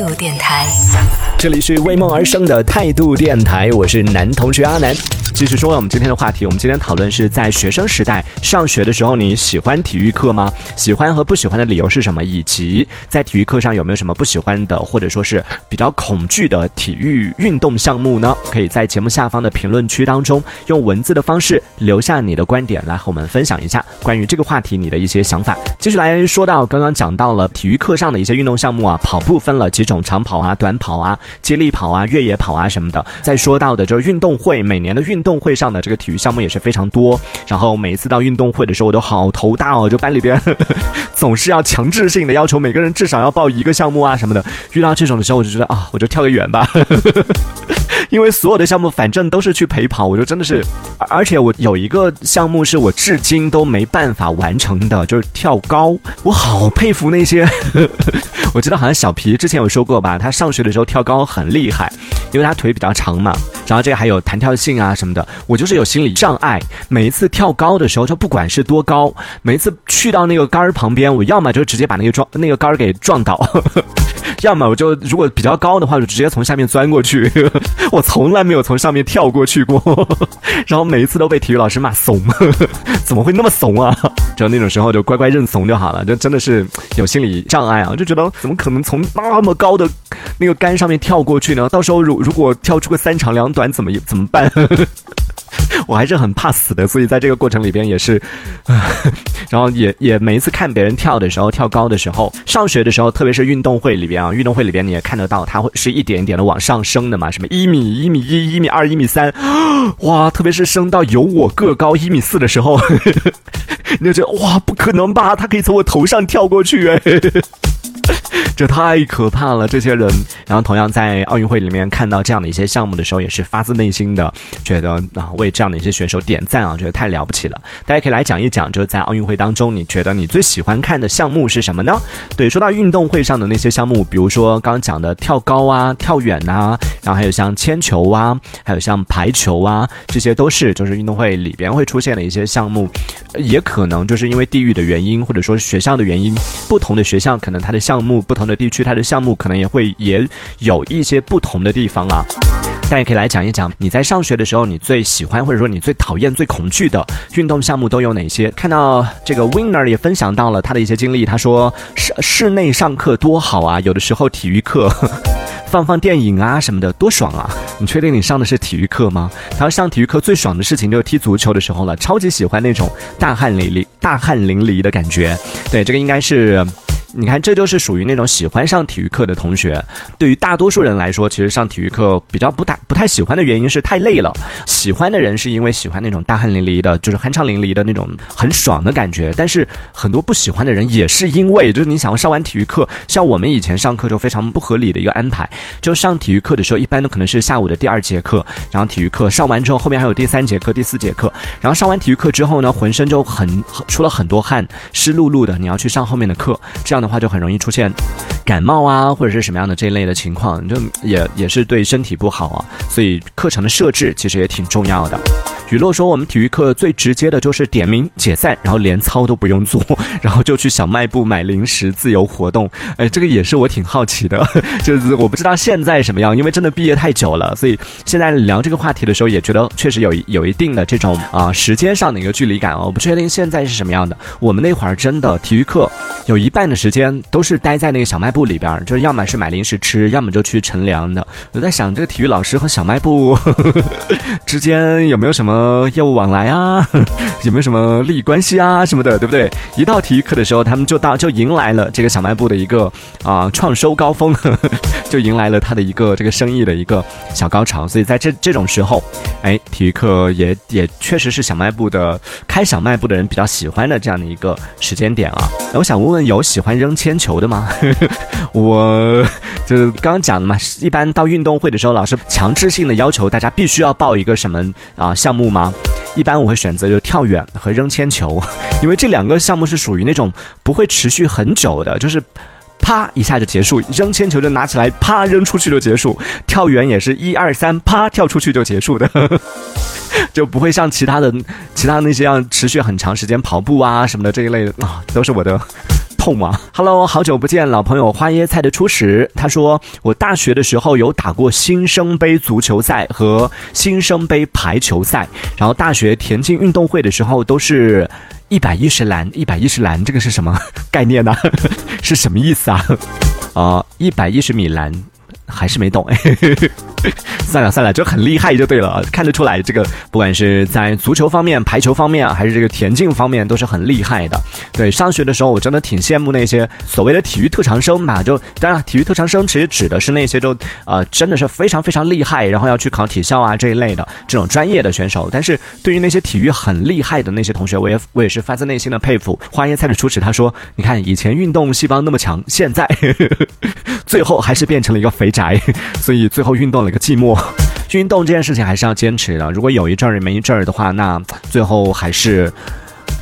度电台，这里是为梦而生的态度电台，我是男同学阿南。继续说我们今天的话题，我们今天讨论是在学生时代上学的时候，你喜欢体育课吗？喜欢和不喜欢的理由是什么？以及在体育课上有没有什么不喜欢的，或者说是比较恐惧的体育运动项目呢？可以在节目下方的评论区当中用文字的方式留下你的观点，来和我们分享一下关于这个话题你的一些想法。继续来说到刚刚讲到了体育课上的一些运动项目啊，跑步分了几种，长跑啊、短跑啊、接力跑啊、越野跑啊什么的。再说到的就是运动会，每年的运动运动会上的这个体育项目也是非常多。然后每一次到运动会的时候，我都好头大哦，就班里边 总是要强制性的要求每个人至少要报一个项目啊什么的。遇到这种的时候，我就觉得啊，我就跳个远吧。因为所有的项目反正都是去陪跑，我就真的是，而且我有一个项目是我至今都没办法完成的，就是跳高。我好佩服那些，我记得好像小皮之前有说过吧，他上学的时候跳高很厉害，因为他腿比较长嘛。然后这个还有弹跳性啊什么的，我就是有心理障碍。每一次跳高的时候，就不管是多高，每一次去到那个杆儿旁边，我要么就直接把那个撞那个杆儿给撞倒。要么我就如果比较高的话，就直接从下面钻过去。我从来没有从上面跳过去过，然后每一次都被体育老师骂怂，怎么会那么怂啊？就那种时候就乖乖认怂就好了。就真的是有心理障碍啊，就觉得怎么可能从那么高的那个杆上面跳过去呢？到时候如如果跳出个三长两短，怎么怎么办？我还是很怕死的，所以在这个过程里边也是，然后也也每一次看别人跳的时候，跳高的时候，上学的时候，特别是运动会里边啊，运动会里边你也看得到，它会是一点一点的往上升的嘛，什么一米、一米一、一米二、一米三，哇，特别是升到有我个高一米四的时候，你就觉得哇，不可能吧，他可以从我头上跳过去哎。这太可怕了，这些人。然后同样在奥运会里面看到这样的一些项目的时候，也是发自内心的觉得啊，为这样的一些选手点赞啊，觉得太了不起了。大家可以来讲一讲，就是在奥运会当中，你觉得你最喜欢看的项目是什么呢？对，说到运动会上的那些项目，比如说刚刚讲的跳高啊、跳远啊，然后还有像铅球啊，还有像排球啊，这些都是就是运动会里边会出现的一些项目。也可能就是因为地域的原因，或者说学校的原因，不同的学校可能它的项目，不同的地区它的项目可能也会也有一些不同的地方啊。大家可以来讲一讲，你在上学的时候，你最喜欢或者说你最讨厌、最恐惧的运动项目都有哪些？看到这个 Winner 也分享到了他的一些经历，他说室室内上课多好啊，有的时候体育课。放放电影啊什么的，多爽啊！你确定你上的是体育课吗？他说上体育课最爽的事情就是踢足球的时候了，超级喜欢那种大汗淋漓、大汗淋漓的感觉。对，这个应该是。你看，这就是属于那种喜欢上体育课的同学。对于大多数人来说，其实上体育课比较不太不太喜欢的原因是太累了。喜欢的人是因为喜欢那种大汗淋漓的，就是酣畅淋漓的那种很爽的感觉。但是很多不喜欢的人也是因为，就是你想要上完体育课，像我们以前上课就非常不合理的一个安排，就上体育课的时候，一般都可能是下午的第二节课，然后体育课上完之后，后面还有第三节课、第四节课，然后上完体育课之后呢，浑身就很出了很多汗，湿漉漉的，你要去上后面的课，这样。的话就很容易出现感冒啊，或者是什么样的这一类的情况，就也也是对身体不好啊。所以课程的设置其实也挺重要的。雨落说，我们体育课最直接的就是点名解散，然后连操都不用做，然后就去小卖部买零食自由活动。哎，这个也是我挺好奇的，就是我不知道现在什么样，因为真的毕业太久了，所以现在聊这个话题的时候也觉得确实有有一定的这种啊时间上的一个距离感哦。我不确定现在是什么样的。我们那会儿真的体育课有一半的时间都是待在那个小卖部里边，就是要么是买零食吃，要么就去乘凉的。我在想，这个体育老师和小卖部 之间有没有什么？业务往来啊，有没有什么利益关系啊什么的，对不对？一到体育课的时候，他们就到就迎来了这个小卖部的一个啊创收高峰，就迎来了他的一个这个生意的一个小高潮。所以在这这种时候，哎，体育课也也确实是小卖部的开小卖部的人比较喜欢的这样的一个时间点啊。那我想问问，有喜欢扔铅球的吗？我就是刚刚讲的嘛，一般到运动会的时候，老师强制性的要求大家必须要报一个什么啊项目。吗？一般我会选择就跳远和扔铅球，因为这两个项目是属于那种不会持续很久的，就是啪一下就结束。扔铅球就拿起来啪扔出去就结束，跳远也是一二三啪跳出去就结束的，就不会像其他的其他那些要持续很长时间跑步啊什么的这一类的啊，都是我的。痛吗！Hello，好久不见，老朋友花椰菜的初始，他说我大学的时候有打过新生杯足球赛和新生杯排球赛，然后大学田径运动会的时候都是一百一十栏，一百一十栏，这个是什么概念呢？是什么意思啊？啊，一百一十米栏。还是没懂哎，算了算了，就很厉害就对了，看得出来这个不管是在足球方面、排球方面啊，还是这个田径方面，都是很厉害的。对，上学的时候我真的挺羡慕那些所谓的体育特长生嘛，就当然体育特长生其实指的是那些就呃真的是非常非常厉害，然后要去考体校啊这一类的这种专业的选手。但是对于那些体育很厉害的那些同学，我也我也是发自内心的佩服。花椰菜的初始他说：“你看以前运动细胞那么强，现在 最后还是变成了一个肥宅。”宅，所以最后运动了一个寂寞。运动这件事情还是要坚持的，如果有一阵儿没一阵儿的话，那最后还是。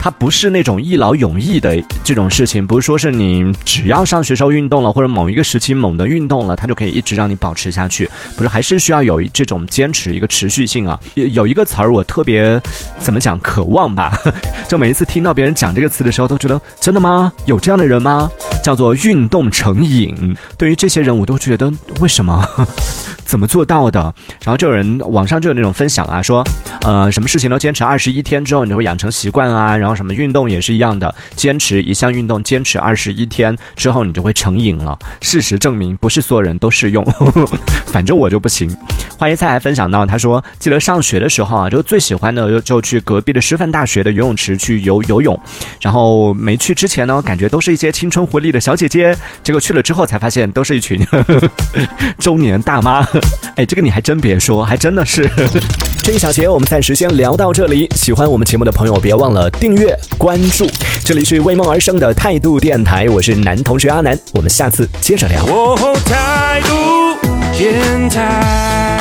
它不是那种一劳永逸的这种事情，不是说是你只要上学时候运动了，或者某一个时期猛的运动了，它就可以一直让你保持下去，不是还是需要有这种坚持一个持续性啊。有一个词儿我特别怎么讲，渴望吧，就每一次听到别人讲这个词的时候，都觉得真的吗？有这样的人吗？叫做运动成瘾。对于这些人，我都觉得为什么？怎么做到的？然后就有人网上就有那种分享啊，说，呃，什么事情都坚持二十一天之后，你就会养成习惯啊。然后什么运动也是一样的，坚持一项运动坚持二十一天之后，你就会成瘾了。事实证明，不是所有人都适用，反正我就不行。花椰菜还分享到，他说，记得上学的时候啊，就最喜欢的就就去隔壁的师范大学的游泳池去游游泳。然后没去之前呢，感觉都是一些青春活力的小姐姐，结果去了之后才发现，都是一群 中年大妈。哎，这个你还真别说，还真的是。这一小节我们暂时先聊到这里。喜欢我们节目的朋友，别忘了订阅关注。这里是为梦而生的态度电台，我是男同学阿南，我们下次接着聊。态度电台。